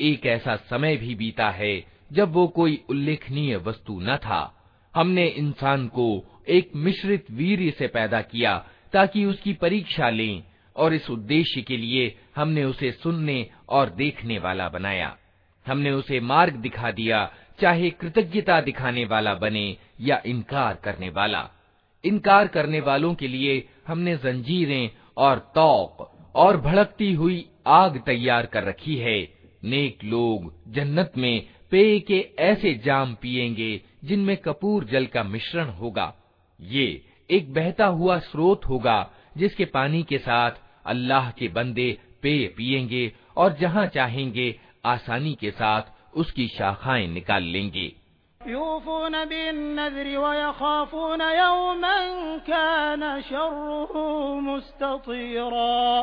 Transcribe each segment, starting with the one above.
एक ऐसा समय भी बीता है जब वो कोई उल्लेखनीय वस्तु न था। हमने इंसान को एक मिश्रित वीर्य से पैदा किया ताकि उसकी परीक्षा लें और इस उद्देश्य के लिए हमने उसे सुनने और देखने वाला बनाया। हमने उसे मार्ग दिखा दिया, चाहे कृतज्ञता दिखाने वाला बने या इनकार करने वाला। इनकार करने वालों के लिए हमने जंजीरें और तौक और भड़कती हुई आग तैयार कर रखी है। नेक लोग जन्नत में पेय के ऐसे जाम पिएँगे जिनमें कपूर जल का मिश्रण होगा। ये एक बहता हुआ स्रोत होगा, जिसके पानी के साथ अल्लाह के बंदे पेय पिएँगे और जहाँ चाहेंगे आसानी के साथ उसकी शाखाएँ निकाल लेंगे। बिन्नज़्र व यखाफून यौमन कान शर्रुहु मुस्ततीरा।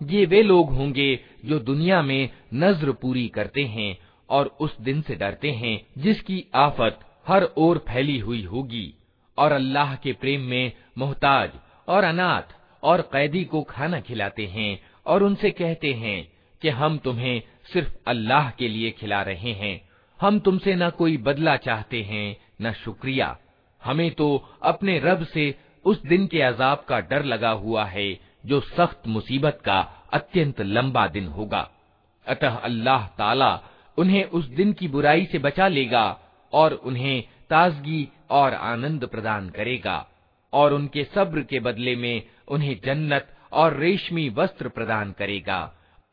ये वे लोग होंगे जो दुनिया में नज्र पूरी करते हैं और उस दिन से डरते हैं जिसकी आफत हर ओर फैली हुई होगी और अल्लाह के प्रेम में मोहताज और अनाथ और कैदी को खाना खिलाते हैं और उनसे कहते हैं कि हम तुम्हें सिर्फ़ अल्लाह के लिए खिला रहे हैं। हम तुमसे न कोई बदला चाहते हैं, न शुक्रिया। हमें तो अपने रब से उस दिन के अजाब का डर लगा हुआ है, जो सख्त मुसीबत का अत्यंत लंबा दिन होगा। अतः अल्लाह ताला उन्हें उस दिन की बुराई से बचा लेगा और उन्हें ताजगी और आनंद प्रदान करेगा और उनके सब्र के बदले में उन्हें जन्नत और रेशमी वस्त्र प्रदान करेगा।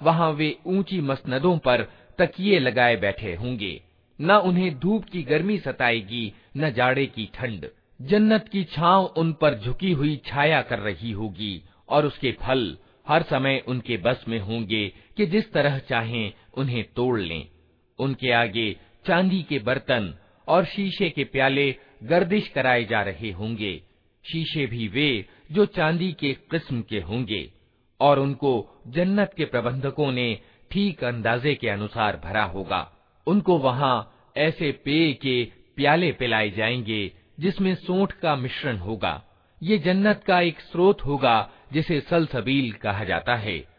वहाँ वे ऊंची मसनदों पर तकिए लगाए बैठे होंगे न उन्हें धूप की गर्मी सताएगी न जाड़े की ठंड जन्नत की छांव उन पर झुकी हुई छाया कर रही होगी और उसके फल हर समय उनके बस में होंगे कि जिस तरह चाहें उन्हें तोड़ लें। उनके आगे चांदी के बर्तन और शीशे के प्याले गर्दिश कराए जा रहे होंगे। शीशे भी वे जो चांदी के किस्म के होंगे। और उनको जन्नत के प्रबंधकों ने ठीक अंदाजे के अनुसार भरा होगा। उनको वहाँ ऐसे पेय के प्याले पिलाए जाएँगे जिसमें सोंठ का मिश्रण होगा। ये जन्नत का एक स्रोत होगा जिसे सलसबील कहा जाता है।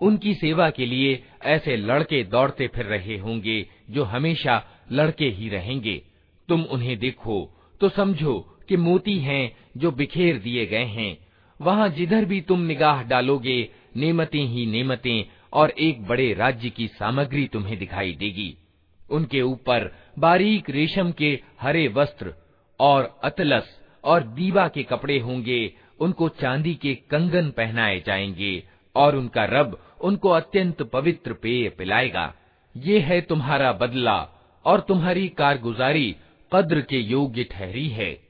उनकी सेवा के लिए ऐसे लड़के दौड़ते फिर रहे होंगे जो हमेशा लड़के ही रहेंगे तुम उन्हें देखो तो समझो कि मोती हैं जो बिखेर दिए गए हैं वहाँ जिधर भी तुम निगाह डालोगे नेमतें ही नेमतें और एक बड़े राज्य की सामग्री तुम्हें दिखाई देगी। उनके ऊपर बारीक रेशम के हरे वस्त्र और अतलस और दीवा के कपड़े होंगे। उनको चांदी के कंगन पहनाए जाएँगे और उनका रब उनको अत्यंत पवित्र पेय पिलाएगा। ये है तुम्हारा बदला और तुम्हारी कारगुजारी कद्र के योग्य ठहरी है।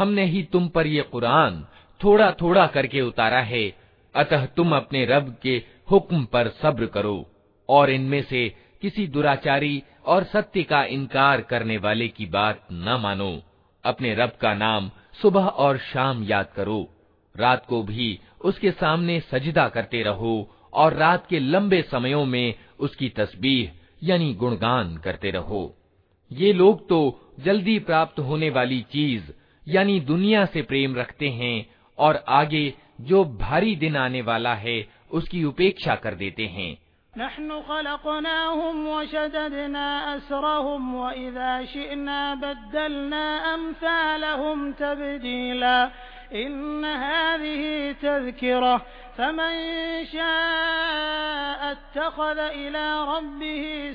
हमने ही तुम पर ये कुरान थोड़ा थोड़ा करके उतारा है। अतः तुम अपने रब के हुक्म पर सब्र करो और इनमें से किसी दुराचारी और सत्य का इनकार करने वाले की बात न मानो। अपने रब का नाम सुबह और शाम याद करो। रात को भी उसके सामने सजदा करते रहो और रात के लंबे समयों में उसकी तस्बीह यानी गुणगान करते रहो। ये लोग तो जल्दी प्राप्त होने वाली चीज़ यानी दुनिया से प्रेम रखते हैं और आगे जो भारी दिन आने वाला है, उसकी उपेक्षा कर देते हैं। इन तज़किरा। फमन शाअ इत्तखज़ इला रब्बिही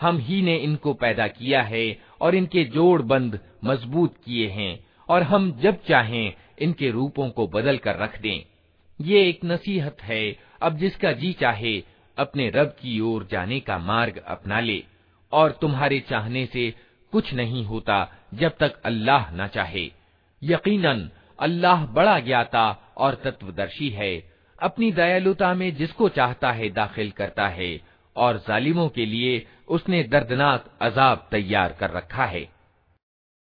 हम ही ने इनको पैदा किया है और इनके जोड़ बंद मज़बूत किए हैं और हम जब चाहें इनके रूपों को बदल कर रख दें। ये एक नसीहत है, अब जिसका जी चाहे, अपने रब की ओर जाने का मार्ग अपना ले और तुम्हारे चाहने से कुछ नहीं होता जब तक अल्लाह न चाहे। यकीनन, अल्लाह बड़ा ज्ञाता और तत्वदर्शी है, अपनी दयालुता में जिसको चाहता है दाखिल करता है और जालिमों के लिए उसने दर्दनाक अजाब तैयार कर रखा है।